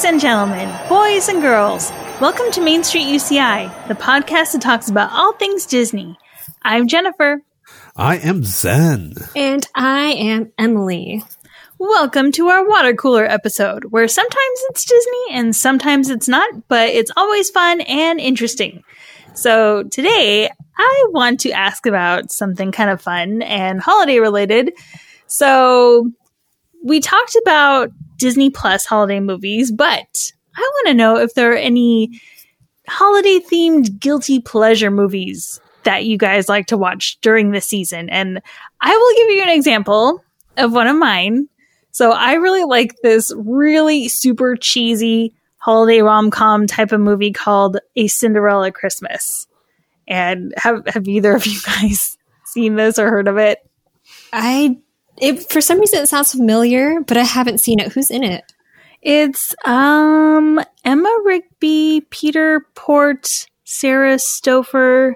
Ladies and gentlemen, boys and girls, welcome to Main Street UCI, the podcast that talks about all things Disney. I'm Jennifer. I am Zen. And I am Emily. Welcome to our water cooler episode, where sometimes it's Disney and sometimes it's not, but it's always fun and interesting. So today, I want to ask about something kind of fun and holiday related. So we talked about Disney Plus holiday movies, but I want to know if there are any holiday themed guilty pleasure movies that you guys like to watch during the season. And I will give you an example of one of mine. So I really like this really super cheesy holiday rom com type of movie called A Cinderella Christmas. And have have either of you guys seen this or heard of it? I it, for some reason, it sounds familiar, but I haven't seen it. Who's in it? It's um Emma Rigby, Peter Porte, Sarah Stouffer.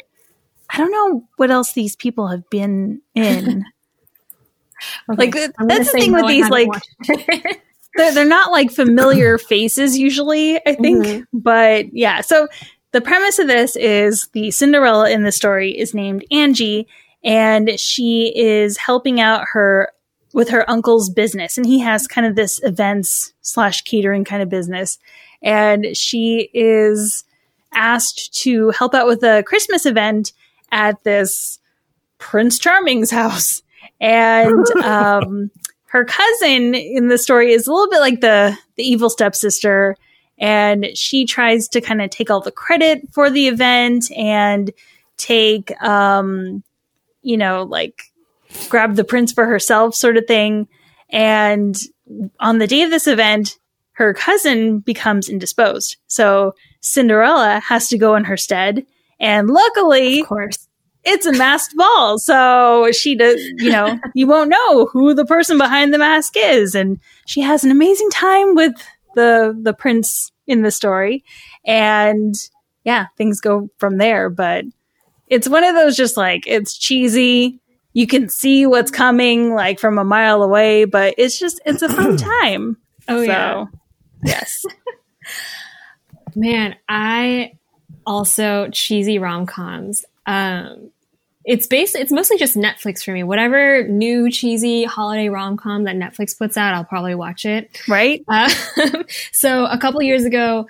I don't know what else these people have been in. okay, like that's the thing no, with these like they're, they're not like familiar faces usually, I think. Mm-hmm. But yeah, so the premise of this is the Cinderella in the story is named Angie and she is helping out her with her uncle's business. And he has kind of this events slash catering kind of business. And she is asked to help out with a christmas event at this prince charming's house. And um, her cousin in the story is a little bit like the the evil stepsister. And she tries to kind of take all the credit for the event and take um you know like grab the prince for herself sort of thing. And on the day of this event, her cousin becomes indisposed. So Cinderella has to go in her stead. And luckily, of course, it's a masked ball. So she does, you know, you won't know who the person behind the mask is. And she has an amazing time with the, the prince in the story. And yeah, things go from there. But it's one of those just like, it's cheesy you can see what's coming like from a mile away, but it's just it's a fun time. oh so, yeah. Yes. Man, I also cheesy rom-coms. Um it's based it's mostly just Netflix for me. Whatever new cheesy holiday rom-com that Netflix puts out, I'll probably watch it. Right? Uh, so a couple years ago,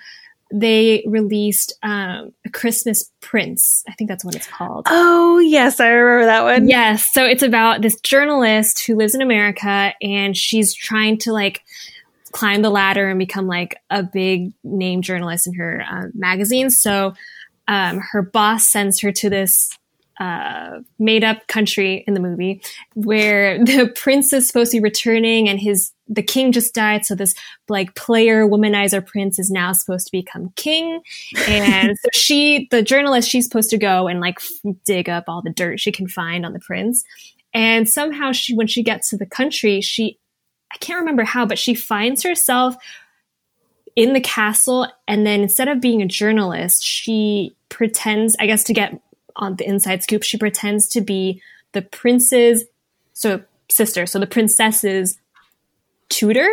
they released um, a Christmas Prince. I think that's what it's called. Oh, yes, I remember that one. Yes. So it's about this journalist who lives in America and she's trying to like climb the ladder and become like a big name journalist in her uh, magazine. So um, her boss sends her to this uh, made up country in the movie where the prince is supposed to be returning and his the king just died. So this like player womanizer prince is now supposed to become king. And so she the journalist she's supposed to go and like f- dig up all the dirt she can find on the prince. And somehow she when she gets to the country she i can't remember how but she finds herself in the castle. And then instead of being a journalist she pretends i guess to get on the inside scoop, she pretends to be the prince's so sister, so the princess's tutor.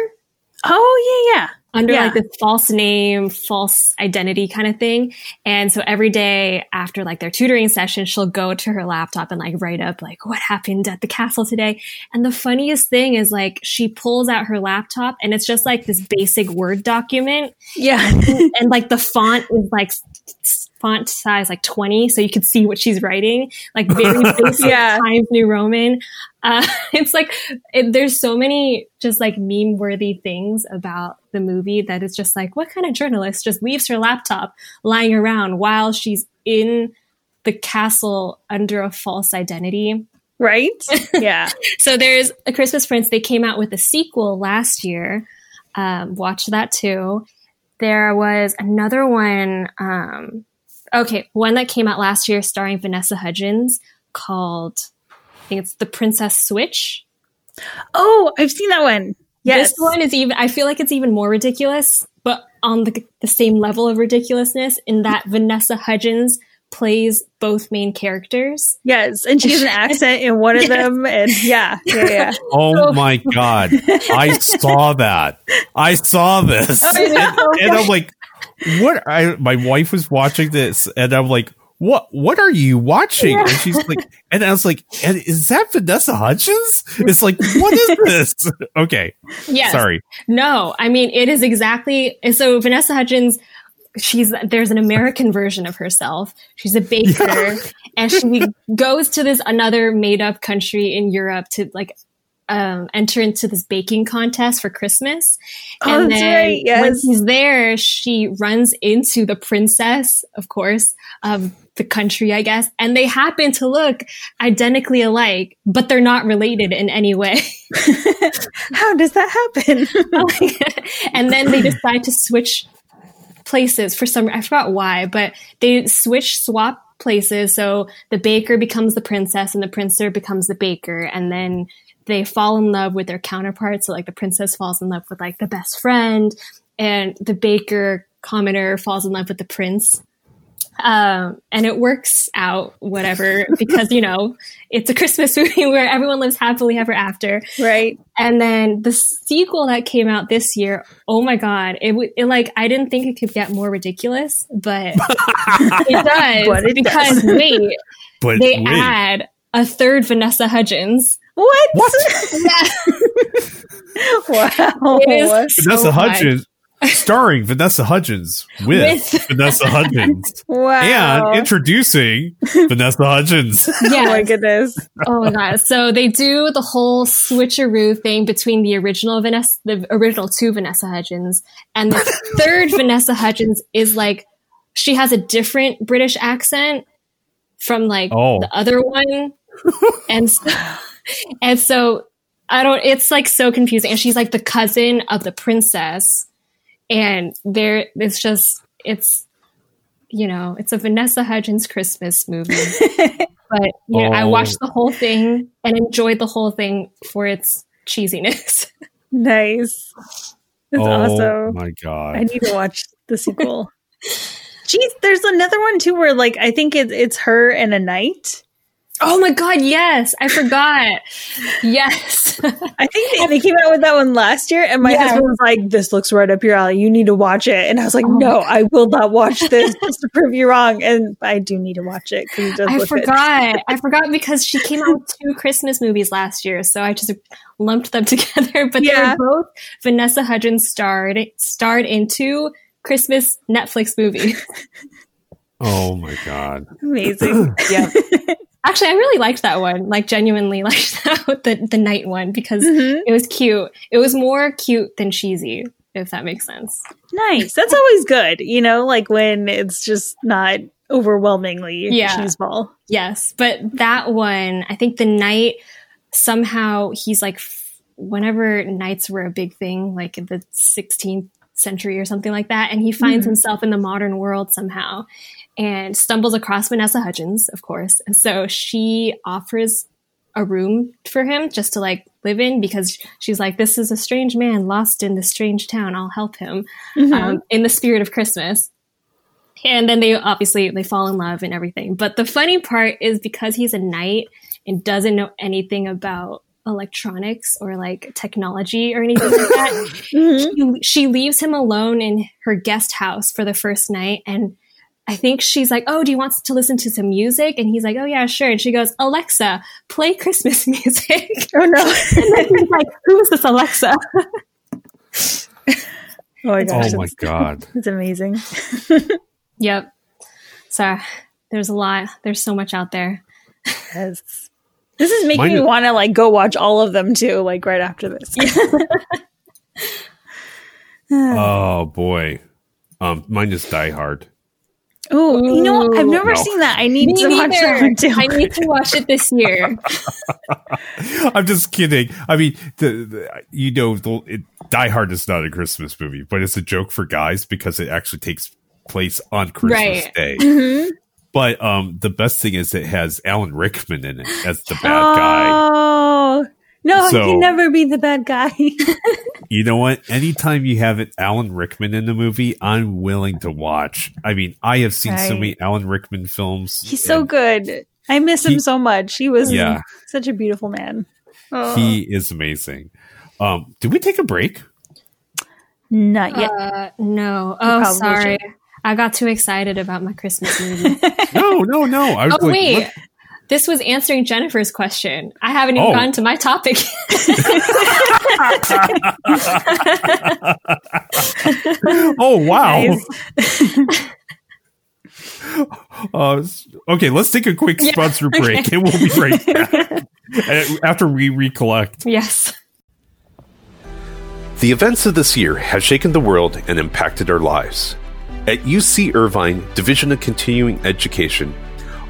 Oh yeah, yeah. Under yeah. like this false name, false identity kind of thing. And so every day after like their tutoring session, she'll go to her laptop and like write up like what happened at the castle today. And the funniest thing is like she pulls out her laptop and it's just like this basic Word document. Yeah. and, and like the font is like font size like 20 so you can see what she's writing like very basic yeah. times new roman uh, it's like it, there's so many just like meme worthy things about the movie that is just like what kind of journalist just leaves her laptop lying around while she's in the castle under a false identity? Right? Yeah. So there's a christmas prince they came out with a sequel last year. Um, watch that too. There was another one um, okay, one that came out last year starring Vanessa Hudgens called I think it's The Princess Switch. Oh, I've seen that one. Yes. This one is even I feel like it's even more ridiculous, but on the, the same level of ridiculousness in that Vanessa Hudgens plays both main characters. Yes, and she has an accent in one of Yes. them, and yeah, yeah, yeah. Oh my god. I saw that. I saw this. Oh, and, and I'm like, what I my wife was watching this and I'm like, what what are you watching? And she's like and I was like, and is that Vanessa Hudgens? It's like, what is this? okay. Yes. Sorry. No, I mean it is exactly so Vanessa Hudgens she's there's an American version of herself. She's a baker and she goes to this another made up country in Europe to like um, enter into this baking contest for Christmas. Oh, that's right, yes. when she's there, she runs into the princess, of course, of the country, I guess, and they happen to look identically alike, but they're not related in any way. How does that happen? and then they decide to switch places for some I forgot why, but they switch swap places. So the baker becomes the princess and the princer becomes the baker. And then they fall in love with their counterparts. So like the princess falls in love with like the best friend and the baker commoner falls in love with the prince um, and it works out whatever because you know it's a christmas movie where everyone lives happily ever after right. and then the sequel that came out this year, oh my god, it, w- it like I didn't think it could get more ridiculous, but it does But it because does. wait, But they wait. add a third Vanessa Hudgens. What? What? wow. Vanessa so. Hudgens starring Vanessa Hudgens with, With- Vanessa Hudgens. Wow. And introducing Vanessa Hudgens. oh my goodness. Oh my god! So they do the whole switcheroo thing between the original Vanessa, the original two Vanessa Hudgens, and the third Vanessa Hudgens is like she has a different British accent from like Oh. the other one, and so, and so I don't. It's like so confusing, and she's like the cousin of the princess, and there it's just it's you know it's a Vanessa Hudgens Christmas movie. But yeah, I Oh. watched the whole thing and enjoyed the whole thing for its cheesiness. Nice. That's oh awesome. my god. I need to watch the sequel. Jeez, there's another one too where like I think it's it's her and a knight. Oh my god, yes, I forgot. Yes, I think they, they came out with that one last year, and my Yes. husband was like, "This looks right up your alley. You need to watch it." And I was like, Oh. "No, I will not watch this just to prove you wrong." And I do need to watch it because it does I look forgot. I forgot because she came out with two Christmas movies last year, so I just lumped them together. But Yeah. they were both Vanessa Hudgens starred starred in two Christmas Netflix movies. oh my god. Amazing. yeah. Actually, I really liked that one. Like, genuinely liked that, the the knight one because Mhm. it was cute. It was more cute than cheesy, if that makes sense. Nice. That's always good. You know, like when it's just not overwhelmingly Yeah. cheeseball. Yes, but that one, I think the knight somehow he's like whenever knights were a big thing, like in the 16th century or something like that, and he finds Mhm. himself in the modern world somehow and stumbles across Vanessa Hudgens, of course. And so she offers a room for him just to like live in because she's like, this is a strange man lost in this strange town. I'll help him Mhm. um, in the spirit of Christmas. And then they obviously they fall in love and everything. But the funny part is because he's a knight and doesn't know anything about electronics or like technology or anything like that, Mhm. he- she leaves him alone in her guest house for the first night and I think she's like, "Oh, do you want to listen to some music?" And he's like, "Oh yeah, sure." And she goes, "Alexa, play Christmas music." Oh no. And he's like, "Who is this Alexa?" oh my gosh. Oh my it's, god. it's amazing. Yep. So there's a lot. There's so much out there. Yes. This is making Mine me is- want to like go watch all of them too, like right after this. Oh boy. Um mine is Die Hard. Oh, you know. I've never No. seen that. I need Me to watch that one too. I need to watch it this year. I'm just kidding. I mean, the, the you know, the, it, Die Hard is not a Christmas movie, but it's a joke for guys because it actually takes place on Christmas Right. Day. But um, the best thing is it has Alan Rickman in it as the bad guy. Oh, No, So- he can never be the bad guy. You know what? Anytime you have it, Alan Rickman in the movie, I'm willing to watch. I mean, I have seen so many Alan Rickman films. He's so good. I miss him so much. He was Yeah. such a beautiful man. Oh. He is amazing. Um, did we take a break? Not yet. Uh, no. Oh, sorry. should. I got too excited about my Christmas movie. No, no, no. I was oh, like, wait. what- This was answering Jennifer's question. I haven't even Oh. gotten to my topic. oh wow. Nice. Uh, okay, let's take a quick Yeah, sponsor break, okay. and we'll be right back after we recollect. yes. The events of this year have shaken the world and impacted our lives. At UC Irvine Division of Continuing Education,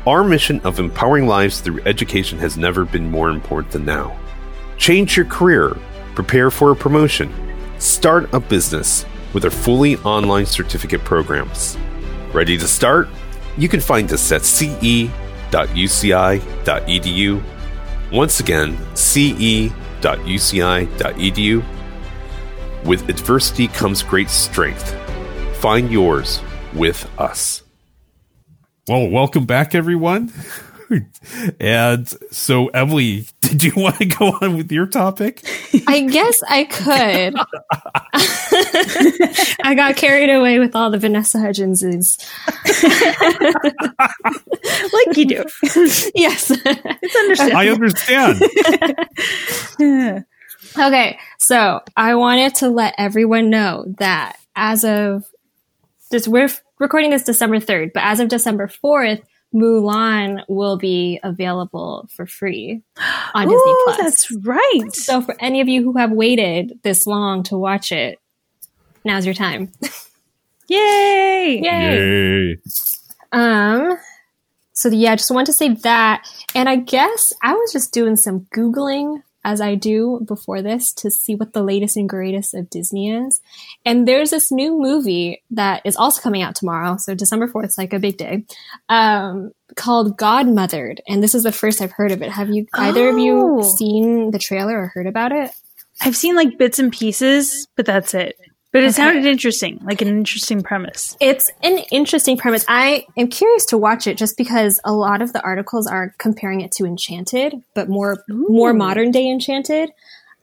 our mission of empowering lives through education has never been more important than now. Change your career, prepare for a promotion, start a business with our fully online certificate programs. Ready to start? You can find us at ce.uci.edu. Once again, ce.uci.edu. With adversity comes great strength. Find yours with us. Well, welcome back, everyone. and so, Emily, did you want to go on with your topic? I guess I could. I got carried away with all the Vanessa Hudgenses. like you do. Yes. It's understandable. I understand. Okay, so I wanted to let everyone know that as of this, we're f- recording this December 3rd, but as of December 4th, Mulan will be available for free on Disney Plus. that's right. So for any of you who have waited this long to watch it, now's your time. Yay! Yay! Yay. Um, so yeah, I just wanted to say that. And I guess I was just doing some Googling as I do before this to see what the latest and greatest of Disney is. And there's this new movie that is also coming out tomorrow. So December 4th is like a big day. Um, called Godmothered. And this is the first I've heard of it. Have you, either of you Oh. seen the trailer or heard about it? I've seen like bits and pieces, but that's it. But it Okay. sounded interesting, like an interesting premise. It's an interesting premise. I am curious to watch it just because a lot of the articles are comparing it to Enchanted, but more more modern day Enchanted.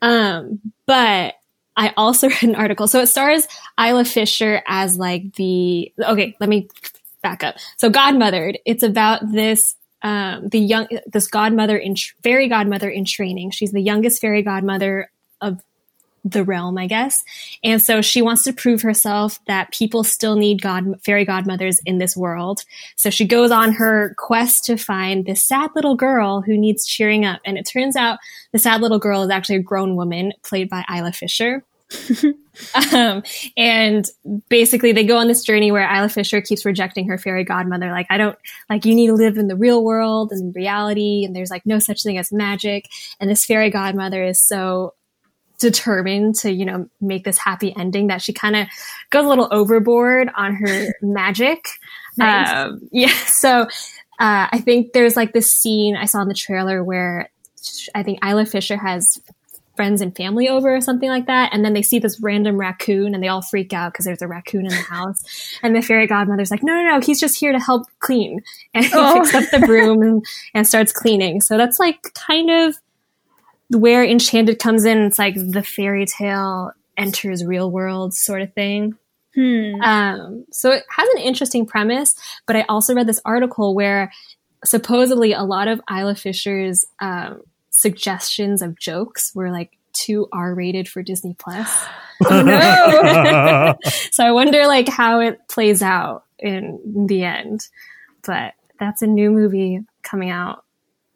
Um, but I also read an article. So it stars Isla Fisher as like the okay, let me back up. So Godmothered, it's about this um the young this godmother in fairy godmother in training. She's the youngest fairy godmother of the realm, I guess. And so she wants to prove herself that people still need god fairy godmothers in this world. So she goes on her quest to find this sad little girl who needs cheering up. And it turns out the sad little girl is actually a grown woman played by Isla Fisher. um, and basically they go on this journey where Isla Fisher keeps rejecting her fairy godmother. Like, I don't, like, you need to live in the real world and reality. And there's like no such thing as magic. And this fairy godmother is so determined to, you know, make this happy ending that she kind of goes a little overboard on her magic. Nice. Um, yeah. So, uh, I think there's like this scene I saw in the trailer where I think Isla Fisher has friends and family over or something like that. And then they see this random raccoon and they all freak out because there's a raccoon in the house. And the fairy godmother's like, no, no, no, he's just here to help clean. And he Oh. picks up the broom and, and starts cleaning. So that's like kind of where Enchanted comes in. It's like the fairy tale enters real world sort of thing. Hmm. Um, so it has an interesting premise, but I also read this article where supposedly a lot of Isla Fisher's um, suggestions of jokes were like too R rated for Disney Plus. Oh no! so I wonder like how it plays out in the end. But that's a new movie coming out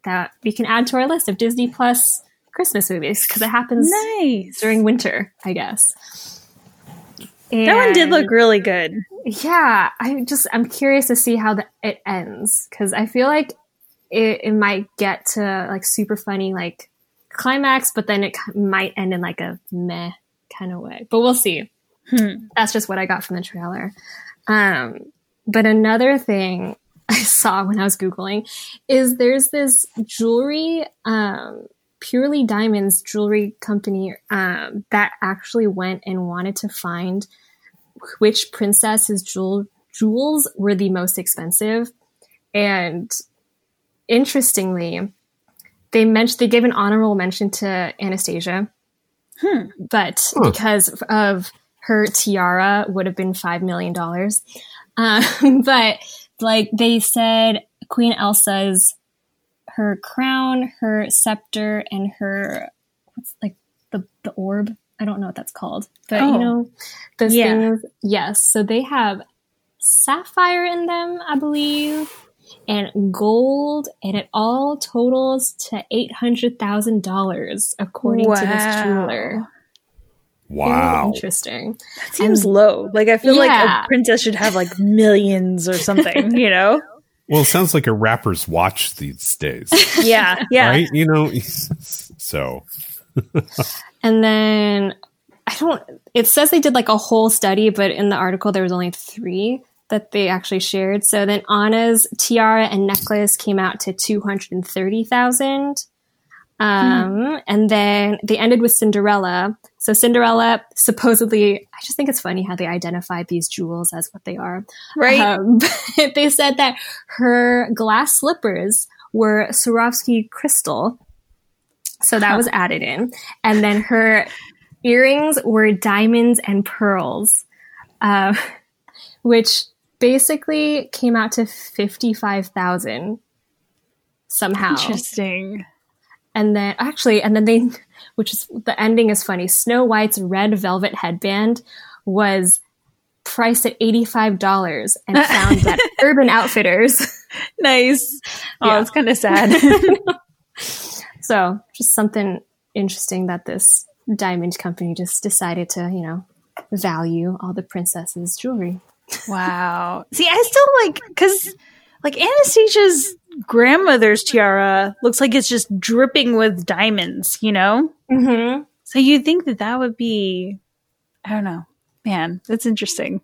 that we can add to our list of Disney Plus Christmas movies because it happens nice. during winter, I guess. that one did look really good. yeah i just i'm curious to see how the, it ends because i feel like it, it might get to like super funny like climax but then it might end in like a meh kind of way but we'll see Hmm. that's just what i got from the trailer um but another thing i saw when i was googling is there's this jewelry um Purely Diamonds jewelry company um, that actually went and wanted to find which princess's jewel jewels were the most expensive. And interestingly, they mentioned they gave an honorable mention to Anastasia, Hmm. but Huh. because of her tiara would have been five million dollars. Um, but like they said, Queen Elsa's her crown, her scepter, and her what's like the the orb. I don't know what that's called, but Oh. you know those Yeah. things. Yes, so they have sapphire in them, I believe, and gold, and it all totals to eight hundred thousand dollars according to this Wow. jeweler. Very Wow. interesting. That seems And- low. Like I feel like a princess should have like millions or something, you know? Well, it sounds like a rapper's watch these days, Yeah, yeah. right? You know, so And then I don't, it says they did like a whole study, but in the article there was only three that they actually shared. So then Anna's tiara and necklace came out to 230,000. Um, and then they ended with Cinderella. So Cinderella supposedly, I just think it's funny how they identify these jewels as what they are. Right? Um, they said that her glass slippers were Swarovski crystal. So that was added in. And then her earrings were diamonds and pearls, uh, which basically came out to 55,000 somehow. Interesting. And then actually, and then they, which is the ending is funny. Snow White's red velvet headband was priced at $85 and found at Urban Outfitters. Nice. Oh, Yeah. it's kind of sad. So just something interesting that this diamond company just decided to, you know, value all the princesses' jewelry. wow. See, I still like because like Anastasia's grandmother's tiara looks like it's just dripping with diamonds, you know? Mm-hmm. So you'd think that that would be, I don't know. Man, that's interesting.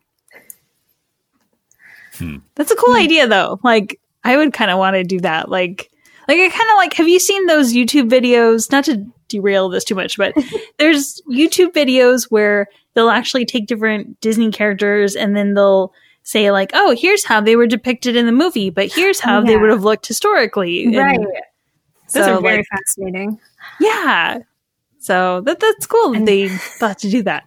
That's a cool idea though. Like I would kind of want to do that. Like like I kind of like have you seen those YouTube videos, not to derail this too much, but there's YouTube videos where they'll actually take different Disney characters and then they'll say like, "Oh, here's how they were depicted in the movie, but here's how they would have looked historically." And Right. Those so, are very like, fascinating. yeah. So that that's cool And- they thought to do that.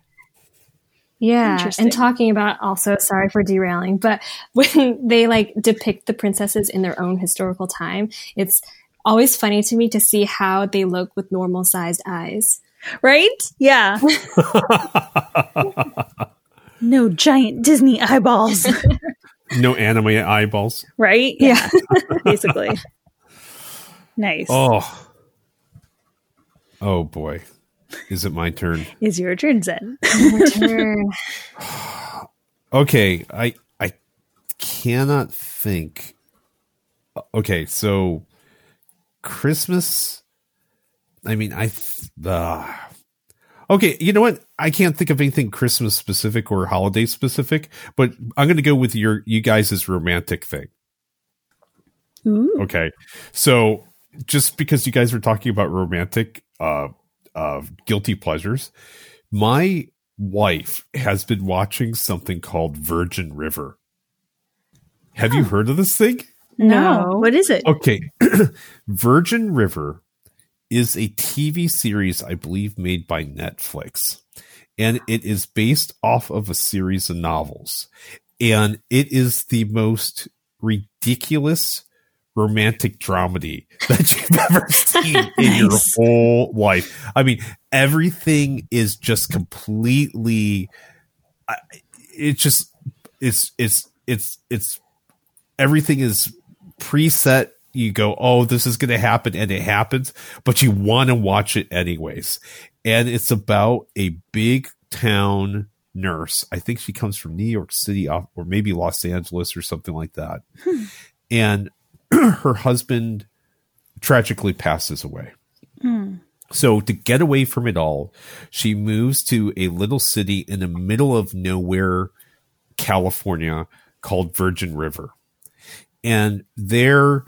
Yeah. Interesting. And talking about also, sorry for derailing, but when they like depict the princesses in their own historical time, it's always funny to me to see how they look with normal sized eyes. Right? Yeah. no giant Disney eyeballs. no anime eyeballs. right? Yeah. Basically. Nice. Oh, oh boy, is it my turn? Is your turn, Zen? Return. Okay, I I cannot think. Okay, so Christmas. I mean, I. th- Uh, okay, you know what? I can't think of anything Christmas specific or holiday specific, but I'm going to go with your you guys' romantic thing. Ooh. Okay, so just because you guys were talking about romantic uh, uh, guilty pleasures, my wife has been watching something called Virgin River. Have you heard of this thing? No. No. What is it? Okay, Virgin River is a TV series, I believe, made by Netflix, and it is based off of a series of novels, and it is the most ridiculous romantic dramedy that you've ever seen in your whole life. I mean, everything is just completely. It's just it's it's it's it's everything is preset. You go, oh, this is going to happen, and it happens, but you want to watch it anyways. And it's about a big town nurse. I think she comes from New York City or maybe Los Angeles or something like that. And her husband tragically passes away. Hmm. So to get away from it all, she moves to a little city in the middle of nowhere, California, called Virgin River. And there,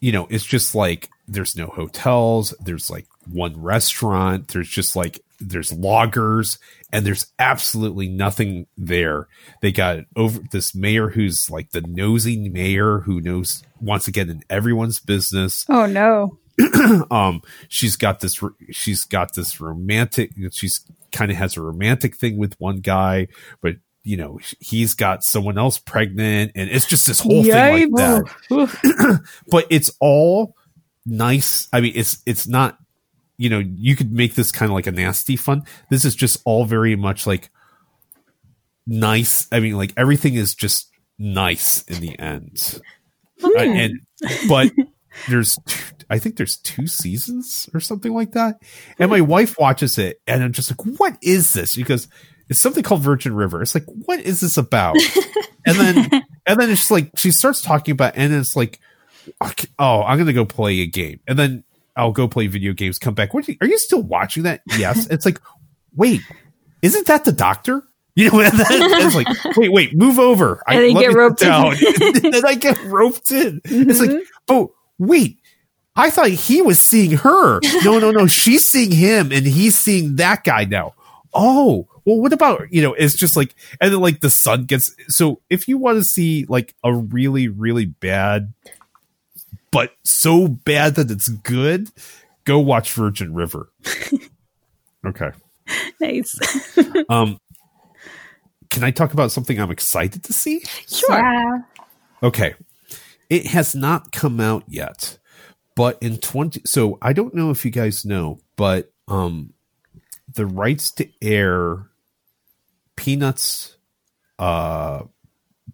you know, it's just like there's no hotels, there's like one restaurant. There's just like there's loggers and there's absolutely nothing there. They got over this mayor who's like the nosy mayor who knows wants to get in everyone's business. Oh no. um she's got this she's got this romantic she's kind of has a romantic thing with one guy but you know he's got someone else pregnant and it's just this whole thing like that. But it's all nice. I mean it's it's not you know you could make this kind of like a nasty fun. This is just all very much like nice. I mean like everything is just nice in the end. Hmm. I- and but there's two, I think there's two seasons or something like that. And my wife watches it and I'm just like, what is this? Because it's something called Virgin River. It's like, what is this about? and then and then it's like she starts talking about and it's like oh, I'm gonna go play a game. And then I'll go play video games, come back. What are you, are you still watching that? Yes. it's like, wait, isn't that the doctor? You know, and then it's like, wait, wait, move over. And then you get roped in. down. and I get roped in. It's like, mm-hmm. oh, wait, I thought he was seeing her. No, no, no. She's seeing him and he's seeing that guy now. Oh, well, what about, you know, it's just like, and then like the sun gets, so if you want to see like a really, really bad, but so bad that it's good, go watch Virgin River. Okay. nice. Um, can I talk about something I'm excited to see? Sure. Yeah. Okay. It has not come out yet, but in 20 so I don't know if you guys know, but um the rights to air Peanuts uh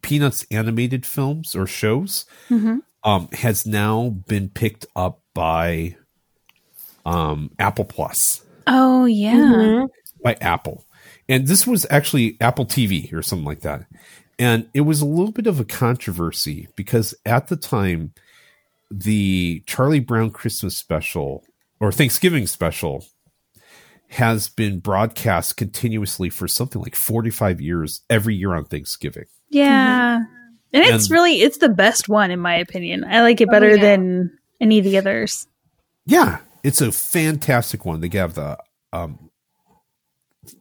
Peanuts animated films or shows Mhm. um has now been picked up by um Apple Plus Oh yeah. Mhm. by Apple. And this was actually Apple TV or something like that. And it was a little bit of a controversy because at the time, the Charlie Brown Christmas special or Thanksgiving special has been broadcast continuously for something like 45 years every year on Thanksgiving. Yeah. And it's really it's the best one in my opinion. I like it better yeah. than any of the others. Yeah, it's a fantastic one. They have the um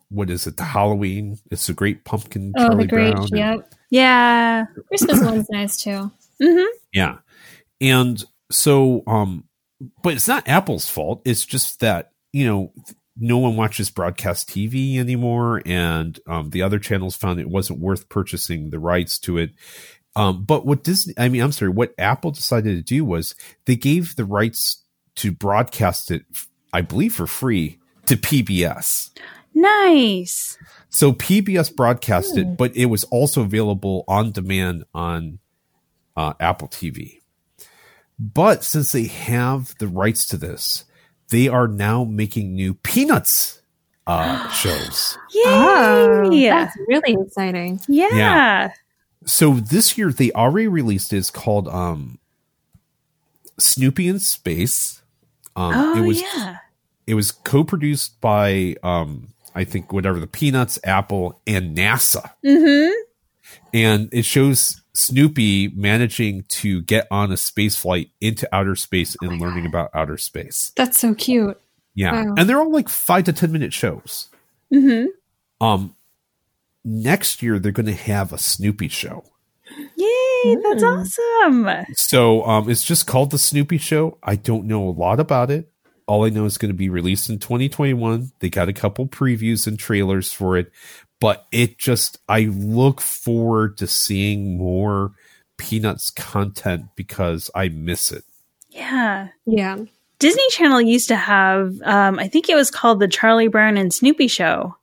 what is it? The Halloween. It's a great pumpkin Oh, Charlie the great. Brown. and- Yep. Yeah. Christmas one's nice too. Mm-hmm. Yeah. And so, um, but it's not Apple's fault. It's just that, you know, no one watches broadcast TV anymore. And, um, the other channels found it wasn't worth purchasing the rights to it. Um, but what Disney, I mean, I'm sorry, what Apple decided to do was they gave the rights to broadcast it, I believe for free to PBS. Nice. So PBS broadcast it, but it was also available on demand on uh, Apple TV. But since they have the rights to this, they are now making new Peanuts uh, shows. Yay. Oh, yeah. that's really exciting. Yeah. Yeah. So this year they already released it. It's called um, Snoopy in Space. Um, Oh it was yeah. it was co-produced by um, I think whatever the Peanuts, Apple, and NASA. Mm-hmm. and it shows Snoopy managing to get on a space flight into outer space and learning about outer space. That's so cute. Yeah, Wow. and they're all like five to ten minute shows. Mm-hmm. Um, next year they're going to have a Snoopy show. Yay, that's Mm. awesome. So um, it's just called the Snoopy Show. I don't know a lot about it. All I know is going to be released in 2021. They got a couple previews and trailers for it, but it just I look forward to seeing more Peanuts content because I miss it. Yeah. Yeah. Disney Channel used to have, um, I think it was called the Charlie Brown and Snoopy Show.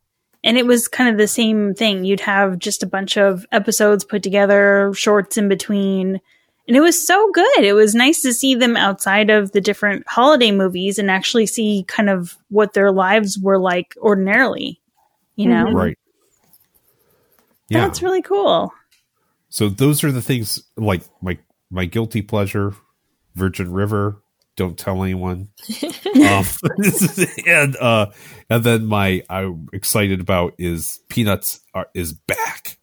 And it was kind of the same thing. You'd have just a bunch of episodes put together, shorts in between. And it was so good. It was nice to see them outside of the different holiday movies and actually see kind of what their lives were like ordinarily. You know? Mhm. Right. Yeah. That's really cool. so those are the things like my my guilty pleasure, Virgin River. Don't tell anyone. um, and uh, and then my I'm excited about is Peanuts are, is back.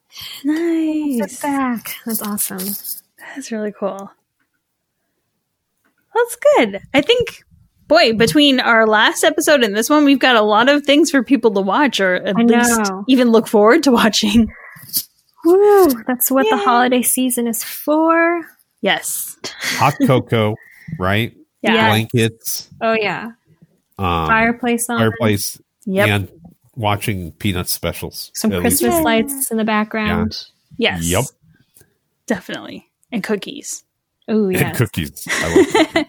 Nice. back. That's awesome. That's really cool. That's good. I think boy, between our last episode and this one, we've got a lot of things for people to watch or at I least know. even look forward to watching. Woo! That's what the holiday season is for. Yes. Hot cocoa, right? Yeah. Yeah. Blankets, Oh yeah, um, fireplace on. fireplace, Yep. and watching peanut specials. Some At least- Christmas Yay. lights in the background. yes. Yep. Definitely. And cookies. Oh yeah. And cookies. I love cookies.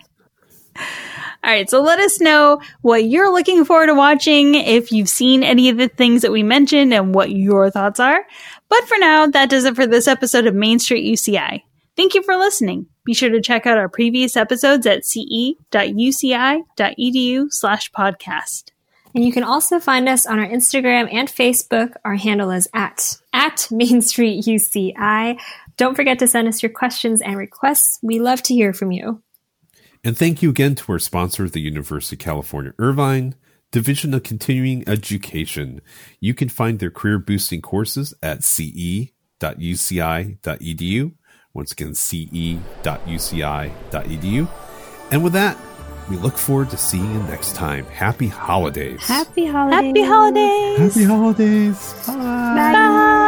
All right, so let us know what you're looking forward to watching, if you've seen any of the things that we mentioned, and what your thoughts are. But for now, that does it for this episode of Main Street UCI. Thank you for listening. Be sure to check out our previous episodes at ce.uci.edu slash podcast. And you can also find us on our Instagram and Facebook. Our handle is at at Main Street UCI. Don't forget to send us your questions and requests. We love to hear from you. And thank you again to our sponsor, the University of California Irvine Division of Continuing Education. You can find their career boosting courses at ce.uci.edu. Once again, ce.uci.edu. And with that, we look forward to seeing you next time. Happy holidays. Happy holidays. Happy holidays! Happy holidays. Bye. Bye!